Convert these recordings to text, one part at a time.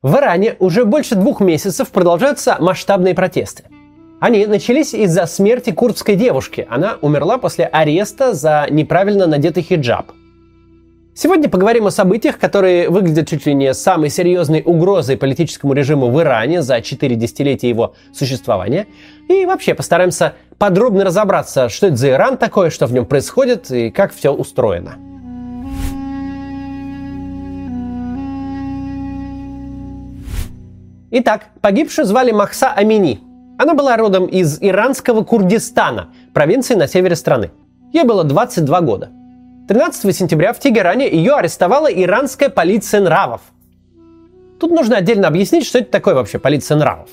В Иране уже больше двух месяцев продолжаются масштабные протесты. Они начались из-за смерти курдской девушки. Она умерла после ареста за неправильно надетый хиджаб. Сегодня поговорим о событиях, которые выглядят чуть ли не самой серьезной угрозой политическому режиму в Иране за четыре десятилетия его существования. И вообще постараемся подробно разобраться, что это за Иран такое, что в нем происходит и как все устроено. Итак, погибшую звали Махса Амини. Она была родом из иранского Курдистана, провинции на севере страны. Ей было 22 года. 13 сентября в Тегеране ее арестовала иранская полиция нравов. Тут нужно отдельно объяснить, что это такое вообще полиция нравов.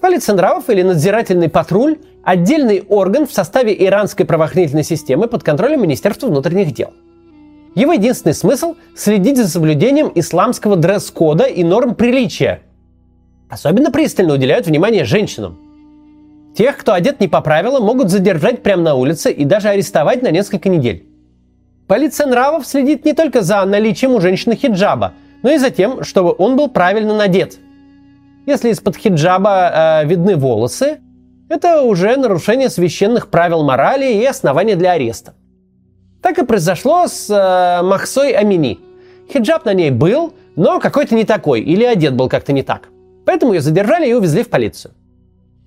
Полиция нравов или надзирательный патруль – отдельный орган в составе иранской правоохранительной системы под контролем Министерства внутренних дел – его единственный смысл – следить за соблюдением исламского дресс-кода и норм приличия. Особенно пристально уделяют внимание женщинам. Тех, кто одет не по правилам, могут задержать прямо на улице и даже арестовать на несколько недель. Полиция нравов следит не только за наличием у женщины хиджаба, но и за тем, чтобы он был правильно надет. Если из-под хиджаба э, видны волосы, это уже нарушение священных правил морали и основания для ареста. Так и произошло с э, Махсой Амини. Хиджаб на ней был, но какой-то не такой, или одет был как-то не так. Поэтому ее задержали и увезли в полицию.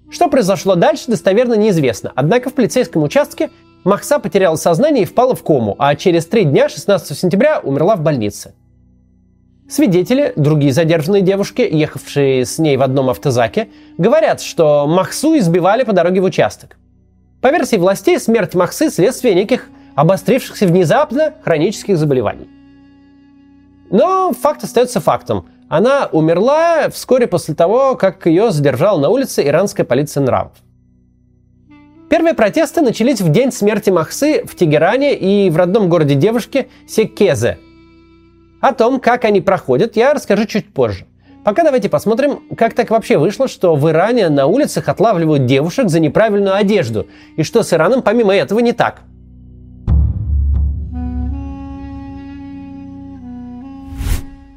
Что произошло дальше, достоверно неизвестно. Однако в полицейском участке Махса потеряла сознание и впала в кому, а через три дня, 16 сентября, умерла в больнице. Свидетели, другие задержанные девушки, ехавшие с ней в одном автозаке, говорят, что Махсу избивали по дороге в участок. По версии властей, смерть Махсы – следствие неких обострившихся внезапно хронических заболеваний. Но факт остается фактом. Она умерла вскоре после того, как ее задержала на улице иранская полиция нравов. Первые протесты начались в день смерти Махсы в Тегеране и в родном городе девушки Секезе. О том, как они проходят, я расскажу чуть позже. Пока давайте посмотрим, как так вообще вышло, что в Иране на улицах отлавливают девушек за неправильную одежду, и что с Ираном помимо этого не так –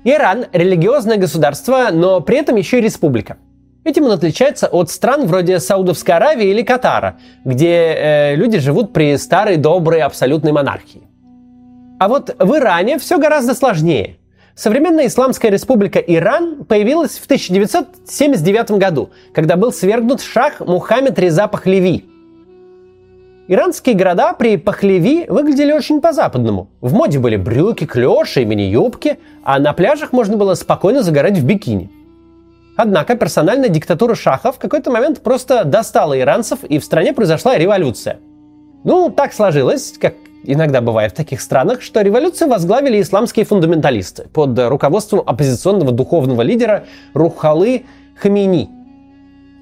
Иран – религиозное государство, но при этом еще и республика. Этим он отличается от стран вроде Саудовской Аравии или Катара, где э, люди живут при старой доброй абсолютной монархии. А вот в Иране все гораздо сложнее. Современная Исламская республика Иран появилась в 1979 году, когда был свергнут шах Мухаммед Реза Пахлеви – Иранские города при Пахлеви выглядели очень по-западному. В моде были брюки, клеши и мини-юбки, а на пляжах можно было спокойно загорать в бикини. Однако персональная диктатура шаха в какой-то момент просто достала иранцев, и в стране произошла революция. Ну, так сложилось, как иногда бывает в таких странах, что революцию возглавили исламские фундаменталисты под руководством оппозиционного духовного лидера Рухалы Хамини –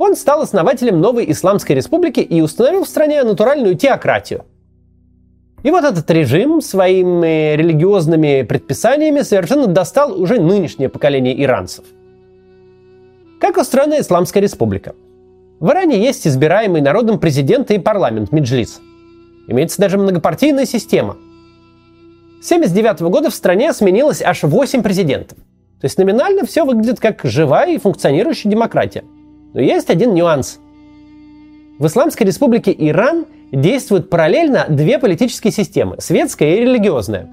он стал основателем новой Исламской республики и установил в стране натуральную теократию. И вот этот режим своими религиозными предписаниями совершенно достал уже нынешнее поколение иранцев. Как устроена Исламская республика? В Иране есть избираемый народом президент и парламент Меджлис. Имеется даже многопартийная система. С 1979 года в стране сменилось аж 8 президентов. То есть номинально все выглядит как живая и функционирующая демократия – но есть один нюанс. В Исламской республике Иран действуют параллельно две политические системы – светская и религиозная.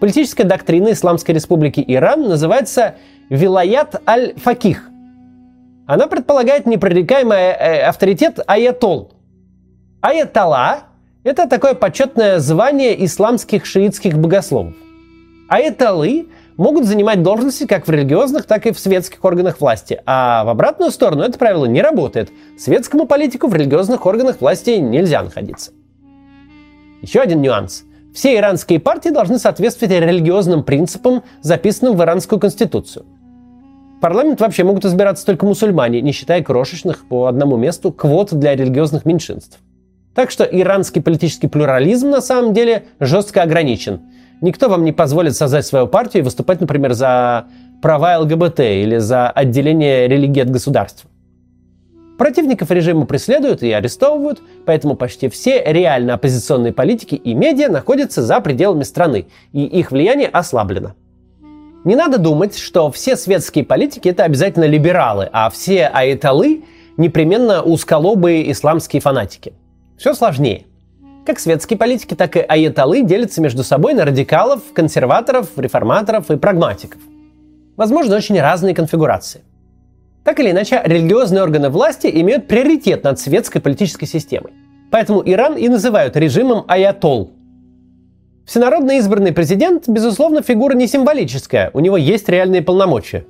Политическая доктрина Исламской республики Иран называется «Вилаят аль-Факих». Она предполагает непрорекаемый э, авторитет аятол. Аятолла – это такое почетное звание исламских шиитских богословов. Аятоллы могут занимать должности как в религиозных, так и в светских органах власти. А в обратную сторону это правило не работает. Светскому политику в религиозных органах власти нельзя находиться. Еще один нюанс. Все иранские партии должны соответствовать религиозным принципам, записанным в иранскую конституцию. В парламент вообще могут избираться только мусульмане, не считая крошечных по одному месту квот для религиозных меньшинств. Так что иранский политический плюрализм на самом деле жестко ограничен – Никто вам не позволит создать свою партию и выступать, например, за права ЛГБТ или за отделение религии от государства. Противников режима преследуют и арестовывают, поэтому почти все реально оппозиционные политики и медиа находятся за пределами страны, и их влияние ослаблено. Не надо думать, что все светские политики это обязательно либералы, а все аэталы непременно узколобые исламские фанатики. Все сложнее. Как светские политики, так и аяталы делятся между собой на радикалов, консерваторов, реформаторов и прагматиков. Возможно, очень разные конфигурации. Так или иначе, религиозные органы власти имеют приоритет над светской политической системой. Поэтому Иран и называют режимом аятол. Всенародно избранный президент, безусловно, фигура не символическая, у него есть реальные полномочия.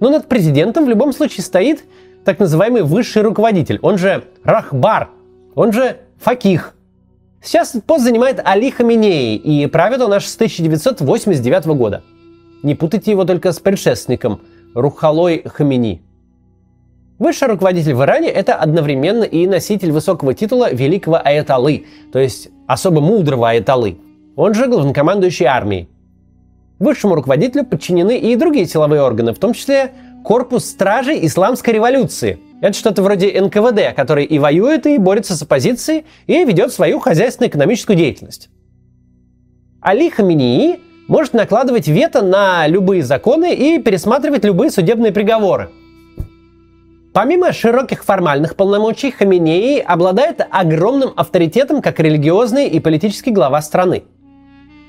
Но над президентом в любом случае стоит так называемый высший руководитель, он же Рахбар, он же Факих. Сейчас пост занимает Али Хаминеи, и правит он аж с 1989 года. Не путайте его только с предшественником Рухалой Хамини. Высший руководитель в Иране – это одновременно и носитель высокого титула великого аяталы, то есть особо мудрого аяталы. Он же главнокомандующий армией. Высшему руководителю подчинены и другие силовые органы, в том числе корпус стражей исламской революции. Это что-то вроде НКВД, который и воюет, и борется с оппозицией, и ведет свою хозяйственно-экономическую деятельность. Али Хаминии может накладывать вето на любые законы и пересматривать любые судебные приговоры. Помимо широких формальных полномочий, Хаминеи обладает огромным авторитетом как религиозный и политический глава страны.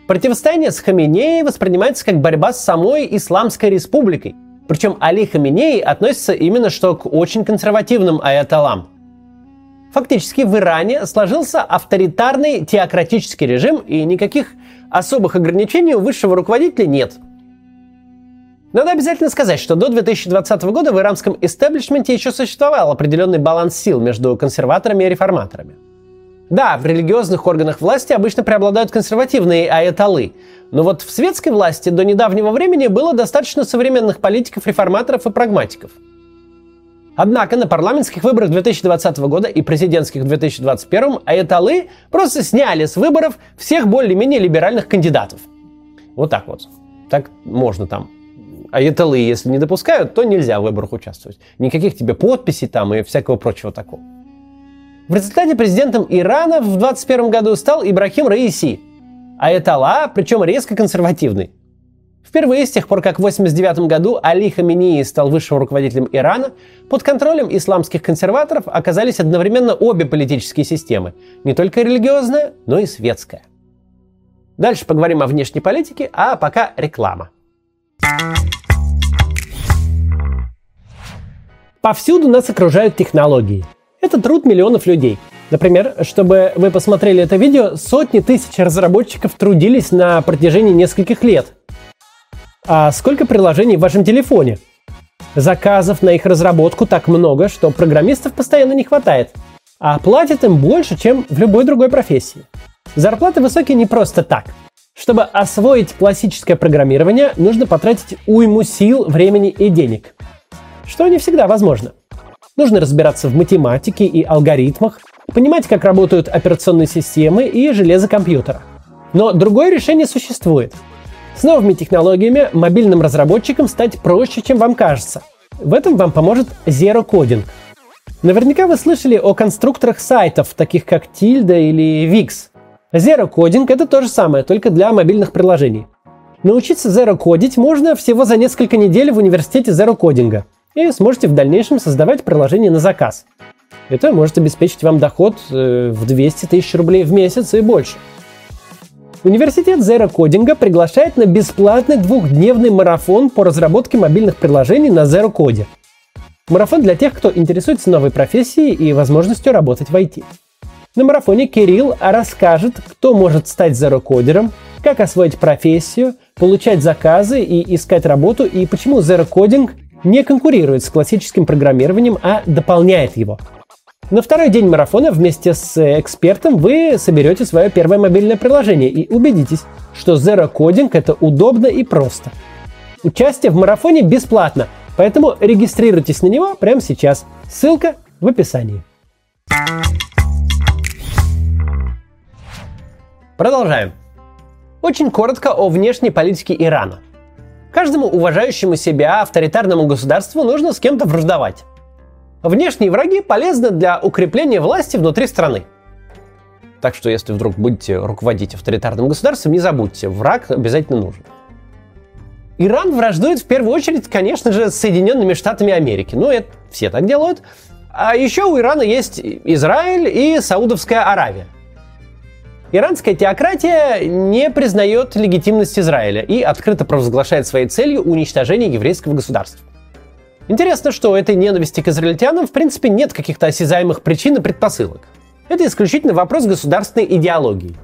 Противостояние с Хаминеей воспринимается как борьба с самой Исламской республикой – причем Али Хаминеи относится именно что к очень консервативным аятолам. Фактически в Иране сложился авторитарный теократический режим, и никаких особых ограничений у высшего руководителя нет. Надо обязательно сказать, что до 2020 года в иранском истеблишменте еще существовал определенный баланс сил между консерваторами и реформаторами – да, в религиозных органах власти обычно преобладают консервативные аяталы, но вот в светской власти до недавнего времени было достаточно современных политиков, реформаторов и прагматиков. Однако на парламентских выборах 2020 года и президентских в 2021 аяталы просто сняли с выборов всех более-менее либеральных кандидатов. Вот так вот. Так можно там. Аяталы, если не допускают, то нельзя в выборах участвовать. Никаких тебе подписей там и всякого прочего такого. В результате президентом Ирана в 2021 году стал Ибрахим Раиси, аятолла, причем резко консервативный. Впервые с тех пор, как в 1989 году Али Хаминии стал высшим руководителем Ирана, под контролем исламских консерваторов оказались одновременно обе политические системы, не только религиозная, но и светская. Дальше поговорим о внешней политике, а пока реклама. Повсюду нас окружают технологии – это труд миллионов людей. Например, чтобы вы посмотрели это видео, сотни тысяч разработчиков трудились на протяжении нескольких лет. А сколько приложений в вашем телефоне? Заказов на их разработку так много, что программистов постоянно не хватает. А платят им больше, чем в любой другой профессии. Зарплаты высокие не просто так. Чтобы освоить классическое программирование, нужно потратить уйму сил, времени и денег. Что не всегда возможно. Нужно разбираться в математике и алгоритмах, понимать, как работают операционные системы и железо компьютера. Но другое решение существует. С новыми технологиями мобильным разработчикам стать проще, чем вам кажется. В этом вам поможет Zero Coding. Наверняка вы слышали о конструкторах сайтов, таких как Tilda или Wix. Zero Coding — это то же самое, только для мобильных приложений. Научиться Zero кодить можно всего за несколько недель в университете Zero Coding и сможете в дальнейшем создавать приложение на заказ. Это может обеспечить вам доход э, в 200 тысяч рублей в месяц и больше. Университет Zero Coding приглашает на бесплатный двухдневный марафон по разработке мобильных приложений на Zero Code. Марафон для тех, кто интересуется новой профессией и возможностью работать в IT. На марафоне Кирилл расскажет, кто может стать зерокодером, как освоить профессию, получать заказы и искать работу, и почему Coding не конкурирует с классическим программированием, а дополняет его. На второй день марафона вместе с экспертом вы соберете свое первое мобильное приложение и убедитесь, что Zero Coding это удобно и просто. Участие в марафоне бесплатно, поэтому регистрируйтесь на него прямо сейчас. Ссылка в описании. Продолжаем. Очень коротко о внешней политике Ирана – Каждому уважающему себя авторитарному государству нужно с кем-то враждовать. Внешние враги полезны для укрепления власти внутри страны. Так что если вдруг будете руководить авторитарным государством, не забудьте, враг обязательно нужен. Иран враждует в первую очередь, конечно же, с Соединенными Штатами Америки. Ну, это все так делают. А еще у Ирана есть Израиль и Саудовская Аравия. Иранская теократия не признает легитимность Израиля и открыто провозглашает своей целью уничтожение еврейского государства. Интересно, что у этой ненависти к израильтянам в принципе нет каких-то осязаемых причин и предпосылок. Это исключительно вопрос государственной идеологии.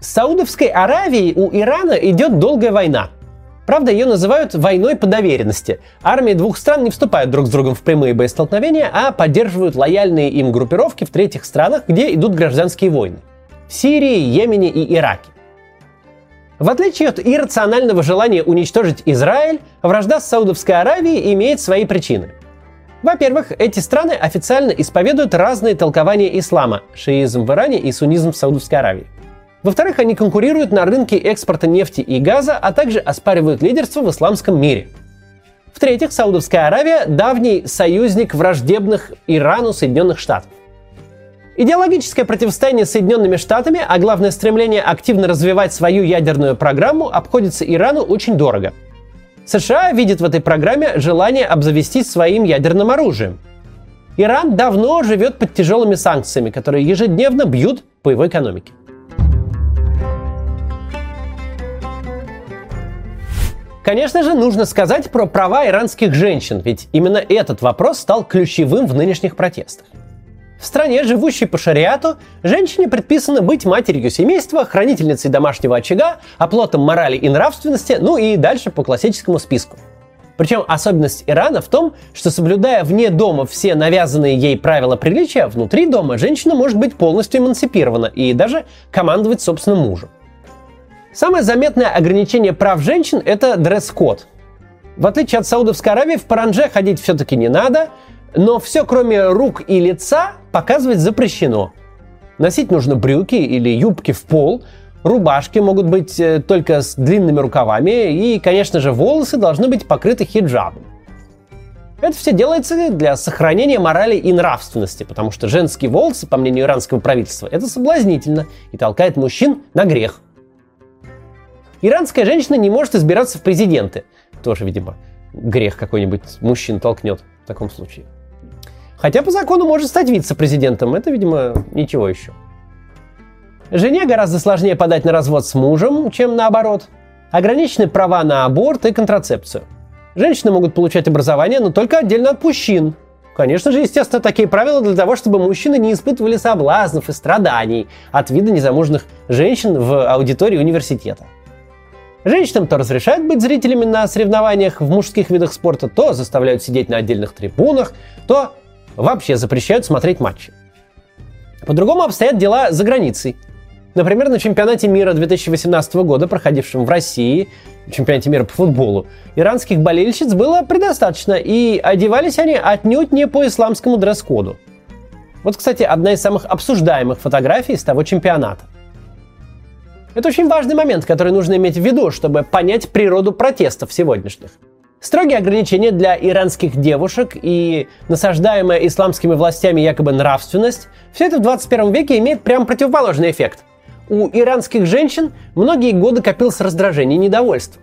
С Саудовской Аравией у Ирана идет долгая война. Правда, ее называют войной по доверенности. Армии двух стран не вступают друг с другом в прямые боестолкновения, а поддерживают лояльные им группировки в третьих странах, где идут гражданские войны. В Сирии, Йемене и Ираке. В отличие от иррационального желания уничтожить Израиль, вражда с Саудовской Аравией имеет свои причины. Во-первых, эти страны официально исповедуют разные толкования ислама – шиизм в Иране и суннизм в Саудовской Аравии. Во-вторых, они конкурируют на рынке экспорта нефти и газа, а также оспаривают лидерство в исламском мире. В-третьих, Саудовская Аравия – давний союзник враждебных Ирану Соединенных Штатов. Идеологическое противостояние с Соединенными Штатами, а главное стремление активно развивать свою ядерную программу обходится Ирану очень дорого. США видит в этой программе желание обзавестись своим ядерным оружием. Иран давно живет под тяжелыми санкциями, которые ежедневно бьют по его экономике. Конечно же, нужно сказать про права иранских женщин, ведь именно этот вопрос стал ключевым в нынешних протестах. В стране, живущей по шариату, женщине предписано быть матерью семейства, хранительницей домашнего очага, оплотом морали и нравственности, ну и дальше по классическому списку. Причем особенность Ирана в том, что соблюдая вне дома все навязанные ей правила приличия, внутри дома женщина может быть полностью эмансипирована и даже командовать собственным мужем. Самое заметное ограничение прав женщин – это дресс-код. В отличие от Саудовской Аравии, в паранже ходить все-таки не надо, но все, кроме рук и лица, показывать запрещено. Носить нужно брюки или юбки в пол, рубашки могут быть э, только с длинными рукавами, и, конечно же, волосы должны быть покрыты хиджабом. Это все делается для сохранения морали и нравственности, потому что женские волосы, по мнению иранского правительства, это соблазнительно и толкает мужчин на грех. Иранская женщина не может избираться в президенты. Тоже, видимо, грех какой-нибудь мужчин толкнет в таком случае. Хотя по закону может стать вице-президентом. Это, видимо, ничего еще. Жене гораздо сложнее подать на развод с мужем, чем наоборот. Ограничены права на аборт и контрацепцию. Женщины могут получать образование, но только отдельно от мужчин. Конечно же, естественно, такие правила для того, чтобы мужчины не испытывали соблазнов и страданий от вида незамужных женщин в аудитории университета. Женщинам то разрешают быть зрителями на соревнованиях в мужских видах спорта, то заставляют сидеть на отдельных трибунах, то вообще запрещают смотреть матчи. По-другому обстоят дела за границей. Например, на чемпионате мира 2018 года, проходившем в России, чемпионате мира по футболу, иранских болельщиц было предостаточно, и одевались они отнюдь не по исламскому дресс-коду. Вот, кстати, одна из самых обсуждаемых фотографий с того чемпионата. Это очень важный момент, который нужно иметь в виду, чтобы понять природу протестов сегодняшних. Строгие ограничения для иранских девушек и насаждаемая исламскими властями якобы нравственность – все это в 21 веке имеет прям противоположный эффект. У иранских женщин многие годы копилось раздражение и недовольство.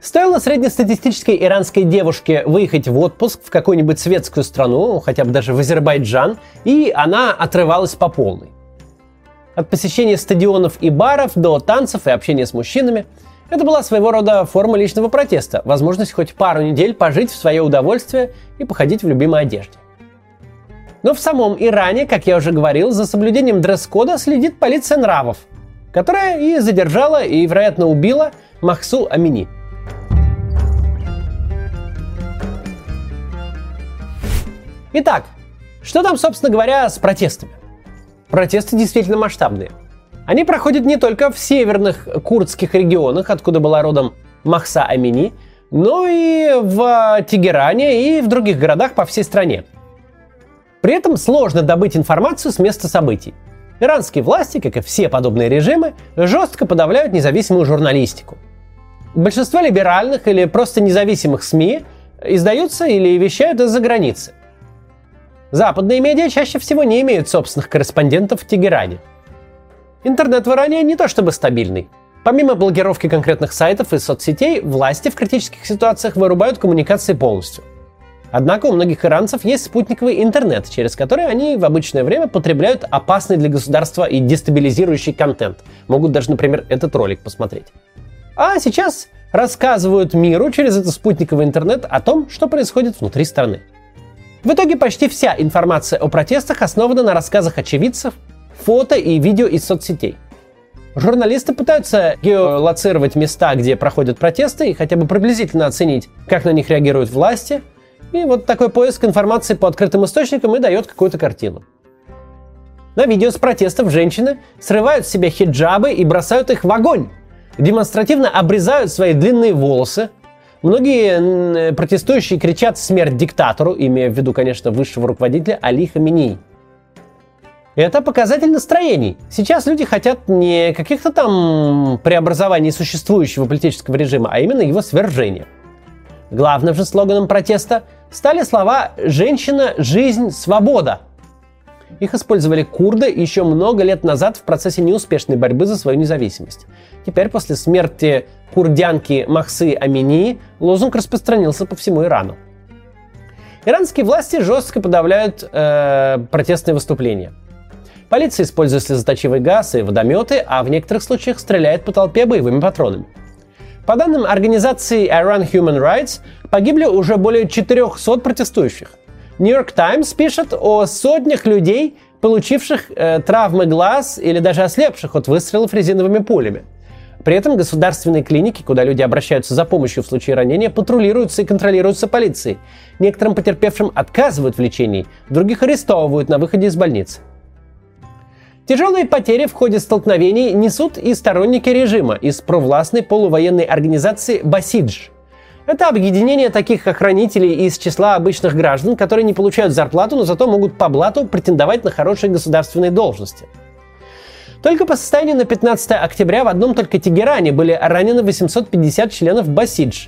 Стоило среднестатистической иранской девушке выехать в отпуск в какую-нибудь светскую страну, хотя бы даже в Азербайджан, и она отрывалась по полной. От посещения стадионов и баров до танцев и общения с мужчинами – это была своего рода форма личного протеста, возможность хоть пару недель пожить в свое удовольствие и походить в любимой одежде. Но в самом Иране, как я уже говорил, за соблюдением дресс-кода следит полиция нравов, которая и задержала, и, вероятно, убила Махсу Амини. Итак, что там, собственно говоря, с протестами? Протесты действительно масштабные – они проходят не только в северных курдских регионах, откуда была родом Махса Амини, но и в Тегеране и в других городах по всей стране. При этом сложно добыть информацию с места событий. Иранские власти, как и все подобные режимы, жестко подавляют независимую журналистику. Большинство либеральных или просто независимых СМИ издаются или вещают из-за границы. Западные медиа чаще всего не имеют собственных корреспондентов в Тегеране – Интернет в Иране не то чтобы стабильный. Помимо блокировки конкретных сайтов и соцсетей, власти в критических ситуациях вырубают коммуникации полностью. Однако у многих иранцев есть спутниковый интернет, через который они в обычное время потребляют опасный для государства и дестабилизирующий контент. Могут даже, например, этот ролик посмотреть. А сейчас рассказывают миру через этот спутниковый интернет о том, что происходит внутри страны. В итоге почти вся информация о протестах основана на рассказах очевидцев, фото и видео из соцсетей. Журналисты пытаются геолоцировать места, где проходят протесты, и хотя бы приблизительно оценить, как на них реагируют власти. И вот такой поиск информации по открытым источникам и дает какую-то картину. На видео с протестов женщины срывают с себя хиджабы и бросают их в огонь. Демонстративно обрезают свои длинные волосы, Многие протестующие кричат «смерть диктатору», имея в виду, конечно, высшего руководителя Али Хаминей. Это показатель настроений. Сейчас люди хотят не каких-то там преобразований существующего политического режима, а именно его свержения. Главным же слоганом протеста стали слова «женщина, жизнь, свобода». Их использовали курды еще много лет назад в процессе неуспешной борьбы за свою независимость. Теперь, после смерти курдянки Махсы Амини, лозунг распространился по всему Ирану. Иранские власти жестко подавляют э, протестные выступления. Полиция использует слезоточивый газ и водометы, а в некоторых случаях стреляет по толпе боевыми патронами. По данным организации Iran Human Rights, погибли уже более 400 протестующих – Нью-Йорк Таймс пишет о сотнях людей, получивших э, травмы глаз или даже ослепших от выстрелов резиновыми пулями. При этом государственные клиники, куда люди обращаются за помощью в случае ранения, патрулируются и контролируются полицией. Некоторым потерпевшим отказывают в лечении, других арестовывают на выходе из больницы. Тяжелые потери в ходе столкновений несут и сторонники режима из провластной полувоенной организации «Басидж», это объединение таких охранителей из числа обычных граждан, которые не получают зарплату, но зато могут по блату претендовать на хорошие государственные должности. Только по состоянию на 15 октября в одном только Тегеране были ранены 850 членов Басидж.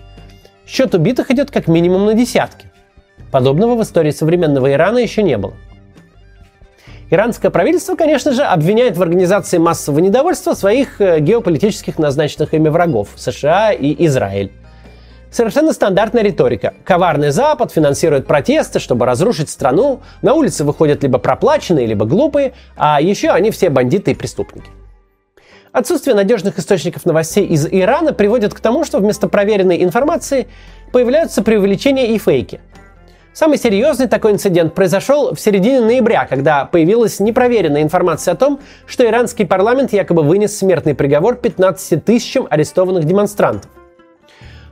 Счет убитых идет как минимум на десятки. Подобного в истории современного Ирана еще не было. Иранское правительство, конечно же, обвиняет в организации массового недовольства своих э, геополитических назначенных ими врагов – США и Израиль. Совершенно стандартная риторика. Коварный Запад финансирует протесты, чтобы разрушить страну. На улицы выходят либо проплаченные, либо глупые, а еще они все бандиты и преступники. Отсутствие надежных источников новостей из Ирана приводит к тому, что вместо проверенной информации появляются преувеличения и фейки. Самый серьезный такой инцидент произошел в середине ноября, когда появилась непроверенная информация о том, что иранский парламент якобы вынес смертный приговор 15 тысячам арестованных демонстрантов.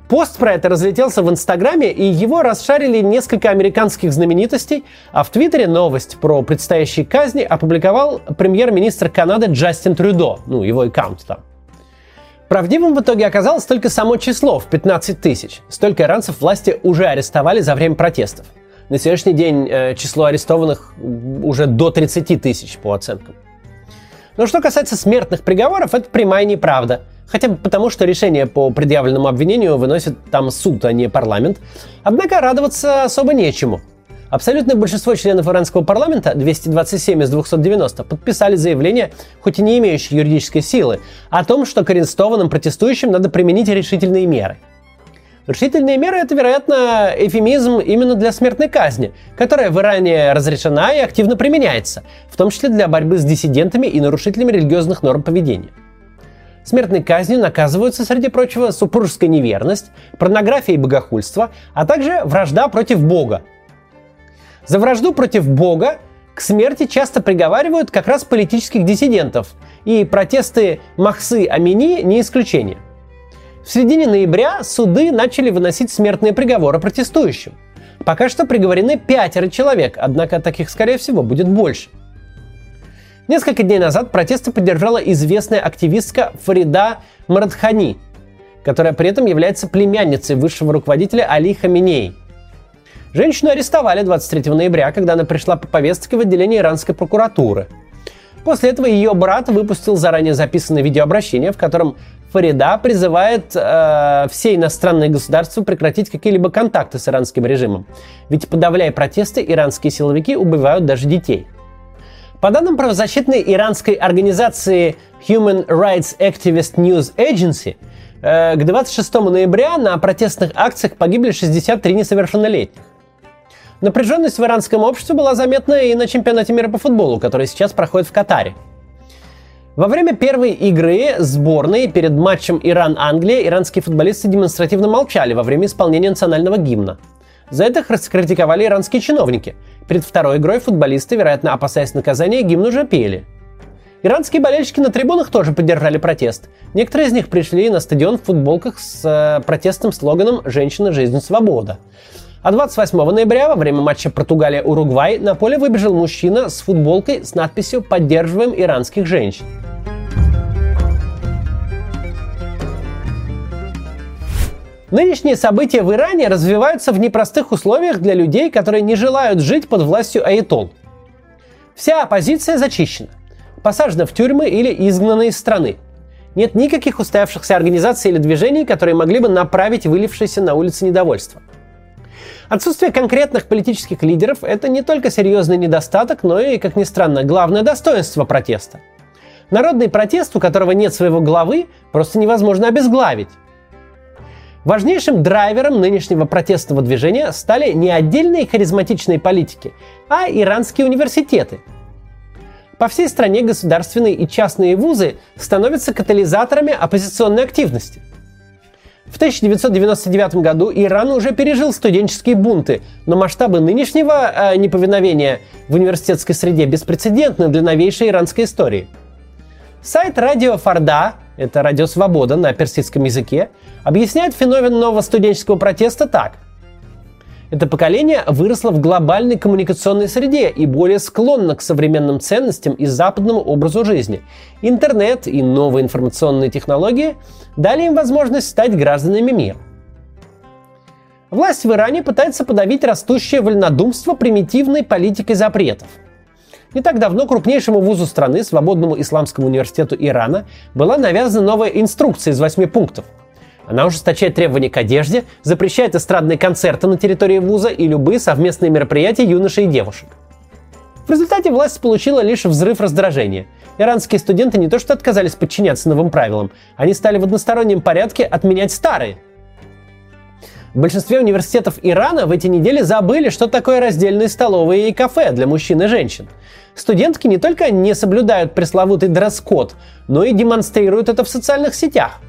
Пост про это разлетелся в Инстаграме, и его расшарили несколько американских знаменитостей, а в Твиттере новость про предстоящие казни опубликовал премьер-министр Канады Джастин Трюдо, ну, его аккаунт там. Правдивым в итоге оказалось только само число в 15 тысяч. Столько иранцев власти уже арестовали за время протестов. На сегодняшний день э, число арестованных уже до 30 тысяч по оценкам. Но что касается смертных приговоров, это прямая неправда – Хотя бы потому, что решение по предъявленному обвинению выносит там суд, а не парламент. Однако радоваться особо нечему. Абсолютное большинство членов иранского парламента, 227 из 290, подписали заявление, хоть и не имеющее юридической силы, о том, что к арестованным протестующим надо применить решительные меры. Решительные меры – это, вероятно, эфемизм именно для смертной казни, которая в Иране разрешена и активно применяется, в том числе для борьбы с диссидентами и нарушителями религиозных норм поведения. Смертной казнью наказываются, среди прочего, супружеская неверность, порнография и богохульство, а также вражда против Бога. За вражду против Бога к смерти часто приговаривают как раз политических диссидентов, и протесты Махсы Амини не исключение. В середине ноября суды начали выносить смертные приговоры протестующим. Пока что приговорены пятеро человек, однако таких, скорее всего, будет больше – Несколько дней назад протесты поддержала известная активистка Фарида Марадхани, которая при этом является племянницей высшего руководителя Али Хаминей. Женщину арестовали 23 ноября, когда она пришла по повестке в отделение иранской прокуратуры. После этого ее брат выпустил заранее записанное видеообращение, в котором Фарида призывает э, все иностранные государства прекратить какие-либо контакты с иранским режимом. Ведь подавляя протесты, иранские силовики убивают даже детей – По данным правозащитной иранской организации Human Rights Activist News Agency, э, к 26 ноября на протестных акциях погибли 63 несовершеннолетних. Напряженность в иранском обществе была заметна и на чемпионате мира по футболу, который сейчас проходит в Катаре. Во время первой игры сборной перед матчем Иран-Англия иранские футболисты демонстративно молчали во время исполнения национального гимна. За это их раскритиковали иранские чиновники. Перед второй игрой футболисты, вероятно, опасаясь наказания, гимн уже пели. Иранские болельщики на трибунах тоже поддержали протест. Некоторые из них пришли на стадион в футболках с э, протестным слоганом «Женщина, жизнь, свобода». А 28 ноября во время матча Португалия-Уругвай на поле выбежал мужчина с футболкой с надписью «Поддерживаем иранских женщин». Нынешние события в Иране развиваются в непростых условиях для людей, которые не желают жить под властью аятол. Вся оппозиция зачищена, посажена в тюрьмы или изгнана из страны. Нет никаких устоявшихся организаций или движений, которые могли бы направить вылившееся на улицы недовольство – Отсутствие конкретных политических лидеров – это не только серьезный недостаток, но и, как ни странно, главное достоинство протеста. Народный протест, у которого нет своего главы, просто невозможно обезглавить. Важнейшим драйвером нынешнего протестного движения стали не отдельные харизматичные политики, а иранские университеты. По всей стране государственные и частные вузы становятся катализаторами оппозиционной активности – в 1999 году Иран уже пережил студенческие бунты, но масштабы нынешнего э, неповиновения в университетской среде беспрецедентны для новейшей иранской истории. Сайт радио Фарда, это радио Свобода на персидском языке, объясняет феномен нового студенческого протеста так – это поколение выросло в глобальной коммуникационной среде и более склонно к современным ценностям и западному образу жизни. Интернет и новые информационные технологии дали им возможность стать гражданами мира. Власть в Иране пытается подавить растущее вольнодумство примитивной политикой запретов. Не так давно крупнейшему вузу страны, Свободному исламскому университету Ирана, была навязана новая инструкция из восьми пунктов – она ужесточает требования к одежде, запрещает эстрадные концерты на территории вуза и любые совместные мероприятия юношей и девушек. В результате власть получила лишь взрыв раздражения. Иранские студенты не то что отказались подчиняться новым правилам, они стали в одностороннем порядке отменять старые. В большинстве университетов Ирана в эти недели забыли, что такое раздельные столовые и кафе для мужчин и женщин. Студентки не только не соблюдают пресловутый дресс-код, но и демонстрируют это в социальных сетях.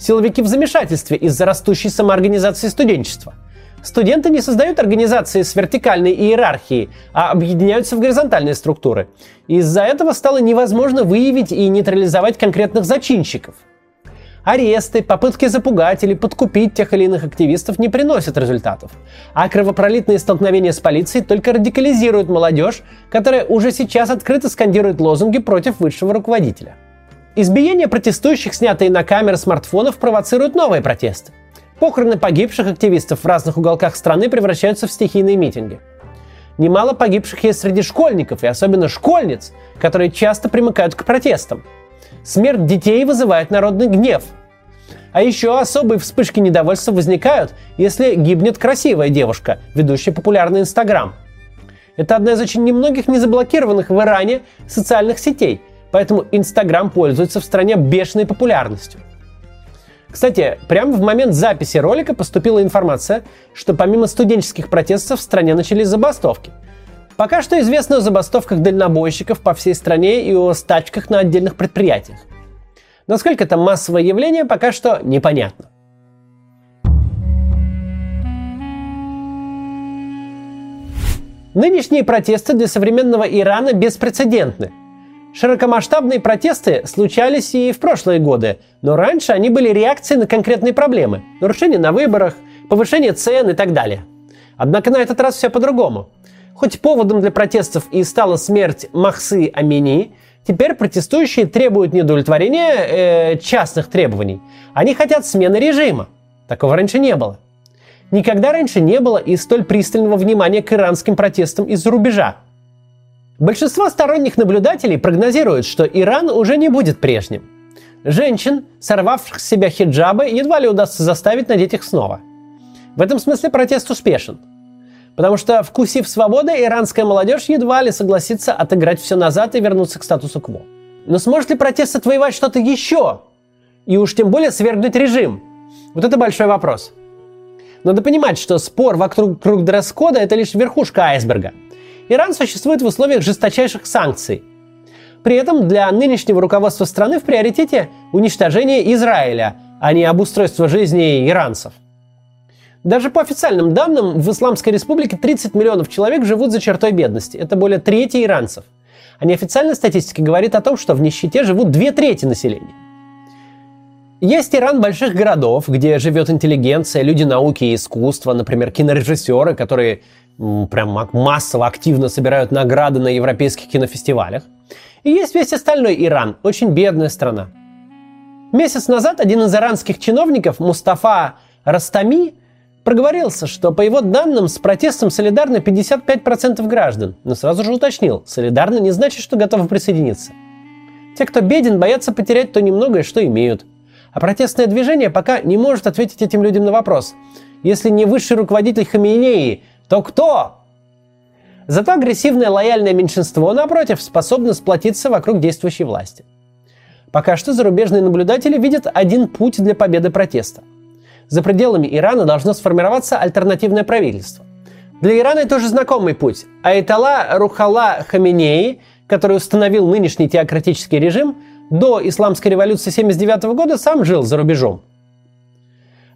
Силовики в замешательстве из-за растущей самоорганизации студенчества. Студенты не создают организации с вертикальной иерархией, а объединяются в горизонтальные структуры. Из-за этого стало невозможно выявить и нейтрализовать конкретных зачинщиков. Аресты, попытки запугать или подкупить тех или иных активистов не приносят результатов. А кровопролитные столкновения с полицией только радикализируют молодежь, которая уже сейчас открыто скандирует лозунги против высшего руководителя. Избиения протестующих, снятые на камеры смартфонов, провоцируют новые протесты. Похороны погибших активистов в разных уголках страны превращаются в стихийные митинги. Немало погибших есть среди школьников, и особенно школьниц, которые часто примыкают к протестам. Смерть детей вызывает народный гнев. А еще особые вспышки недовольства возникают, если гибнет красивая девушка, ведущая популярный Инстаграм. Это одна из очень немногих незаблокированных в Иране социальных сетей – Поэтому Инстаграм пользуется в стране бешеной популярностью. Кстати, прямо в момент записи ролика поступила информация, что помимо студенческих протестов в стране начались забастовки. Пока что известно о забастовках дальнобойщиков по всей стране и о стачках на отдельных предприятиях. Насколько это массовое явление, пока что непонятно. Нынешние протесты для современного Ирана беспрецедентны. Широкомасштабные протесты случались и в прошлые годы, но раньше они были реакцией на конкретные проблемы – нарушения на выборах, повышение цен и так далее. Однако на этот раз все по-другому. Хоть поводом для протестов и стала смерть Махсы Амини, теперь протестующие требуют не удовлетворения э, частных требований. Они хотят смены режима. Такого раньше не было. Никогда раньше не было и столь пристального внимания к иранским протестам из-за рубежа – Большинство сторонних наблюдателей прогнозируют, что Иран уже не будет прежним. Женщин, сорвавших с себя хиджабы, едва ли удастся заставить надеть их снова. В этом смысле протест успешен. Потому что, вкусив свободы, иранская молодежь едва ли согласится отыграть все назад и вернуться к статусу кво. Но сможет ли протест отвоевать что-то еще? И уж тем более свергнуть режим? Вот это большой вопрос. Надо понимать, что спор вокруг круг дресс-кода – это лишь верхушка айсберга. Иран существует в условиях жесточайших санкций. При этом для нынешнего руководства страны в приоритете уничтожение Израиля, а не обустройство жизни иранцев. Даже по официальным данным, в Исламской республике 30 миллионов человек живут за чертой бедности. Это более трети иранцев. А неофициальная статистика говорит о том, что в нищете живут две трети населения. Есть Иран больших городов, где живет интеллигенция, люди науки и искусства, например, кинорежиссеры, которые прям массово, активно собирают награды на европейских кинофестивалях. И есть весь остальной Иран, очень бедная страна. Месяц назад один из иранских чиновников, Мустафа Растами, проговорился, что по его данным с протестом солидарны 55% граждан, но сразу же уточнил, солидарны не значит, что готовы присоединиться. Те, кто беден, боятся потерять то немногое, что имеют – а протестное движение пока не может ответить этим людям на вопрос. Если не высший руководитель Хаминеи, то кто? Зато агрессивное лояльное меньшинство, напротив, способно сплотиться вокруг действующей власти. Пока что зарубежные наблюдатели видят один путь для победы протеста. За пределами Ирана должно сформироваться альтернативное правительство. Для Ирана это уже знакомый путь. Айтала Рухала Хаминеи, который установил нынешний теократический режим, до исламской революции 1979 года сам жил за рубежом.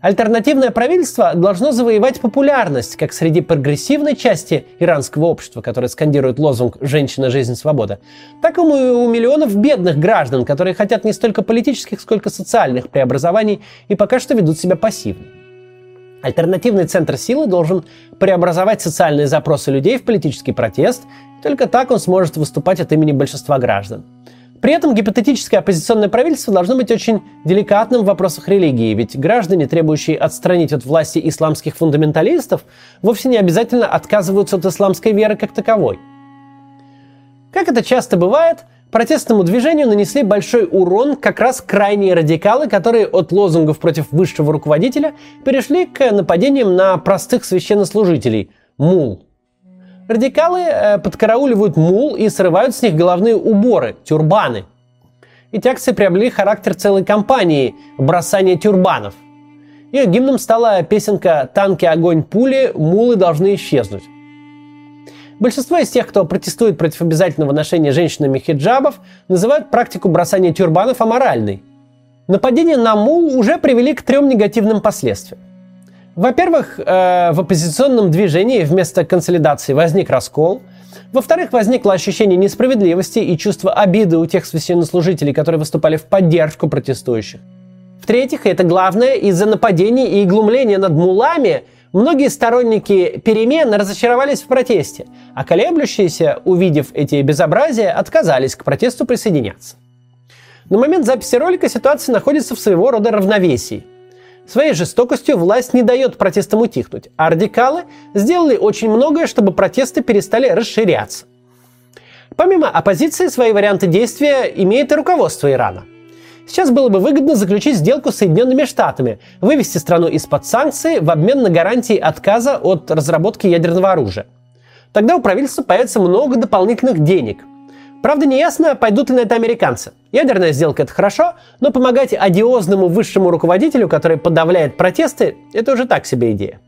Альтернативное правительство должно завоевать популярность как среди прогрессивной части иранского общества, которое скандирует лозунг «Женщина, жизнь, свобода», так и у миллионов бедных граждан, которые хотят не столько политических, сколько социальных преобразований и пока что ведут себя пассивно. Альтернативный центр силы должен преобразовать социальные запросы людей в политический протест, только так он сможет выступать от имени большинства граждан. При этом гипотетическое оппозиционное правительство должно быть очень деликатным в вопросах религии, ведь граждане, требующие отстранить от власти исламских фундаменталистов, вовсе не обязательно отказываются от исламской веры как таковой. Как это часто бывает, протестному движению нанесли большой урон как раз крайние радикалы, которые от лозунгов против высшего руководителя перешли к нападениям на простых священнослужителей – мул – Радикалы э, подкарауливают мул и срывают с них головные уборы, тюрбаны. Эти акции приобрели характер целой кампании бросания тюрбанов. Ее гимном стала песенка «Танки, огонь, пули, мулы должны исчезнуть». Большинство из тех, кто протестует против обязательного ношения женщинами хиджабов, называют практику бросания тюрбанов аморальной. Нападения на мул уже привели к трем негативным последствиям. Во-первых, э, в оппозиционном движении вместо консолидации возник раскол. Во-вторых, возникло ощущение несправедливости и чувство обиды у тех священнослужителей, которые выступали в поддержку протестующих. В-третьих, и это главное, из-за нападений и глумления над мулами многие сторонники перемен разочаровались в протесте, а колеблющиеся, увидев эти безобразия, отказались к протесту присоединяться. На момент записи ролика ситуация находится в своего рода равновесии – Своей жестокостью власть не дает протестам утихнуть, а радикалы сделали очень многое, чтобы протесты перестали расширяться. Помимо оппозиции, свои варианты действия имеет и руководство Ирана. Сейчас было бы выгодно заключить сделку с Соединенными Штатами, вывести страну из-под санкций в обмен на гарантии отказа от разработки ядерного оружия. Тогда у правительства появится много дополнительных денег – Правда, не ясно, пойдут ли на это американцы. Ядерная сделка – это хорошо, но помогать одиозному высшему руководителю, который подавляет протесты, это уже так себе идея.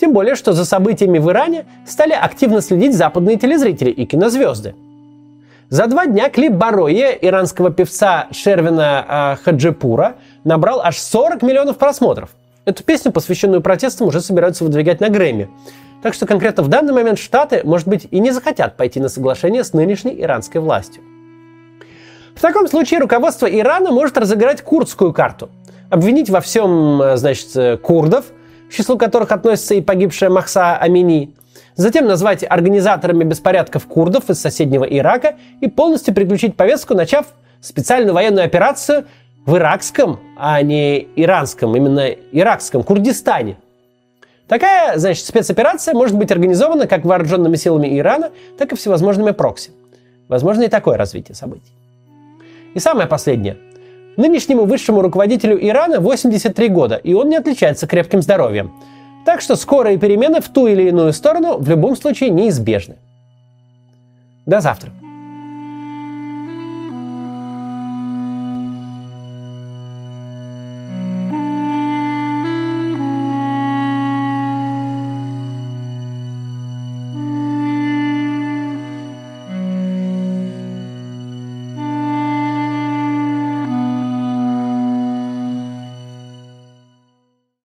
Тем более, что за событиями в Иране стали активно следить западные телезрители и кинозвезды. За два дня клип Бароя иранского певца Шервина э, Хаджипура набрал аж 40 миллионов просмотров. Эту песню, посвященную протестам, уже собираются выдвигать на Грэмми. Так что конкретно в данный момент Штаты, может быть, и не захотят пойти на соглашение с нынешней иранской властью. В таком случае руководство Ирана может разыграть курдскую карту. Обвинить во всем, э, значит, э, курдов, к числу которых относится и погибшая Махса Амини, затем назвать организаторами беспорядков курдов из соседнего Ирака и полностью переключить повестку, начав специальную военную операцию в иракском, а не иранском, именно иракском Курдистане. Такая, значит, спецоперация может быть организована как вооруженными силами Ирана, так и всевозможными прокси. Возможно и такое развитие событий. И самое последнее. Нынешнему высшему руководителю Ирана 83 года, и он не отличается крепким здоровьем. Так что скорые перемены в ту или иную сторону в любом случае неизбежны. До завтра.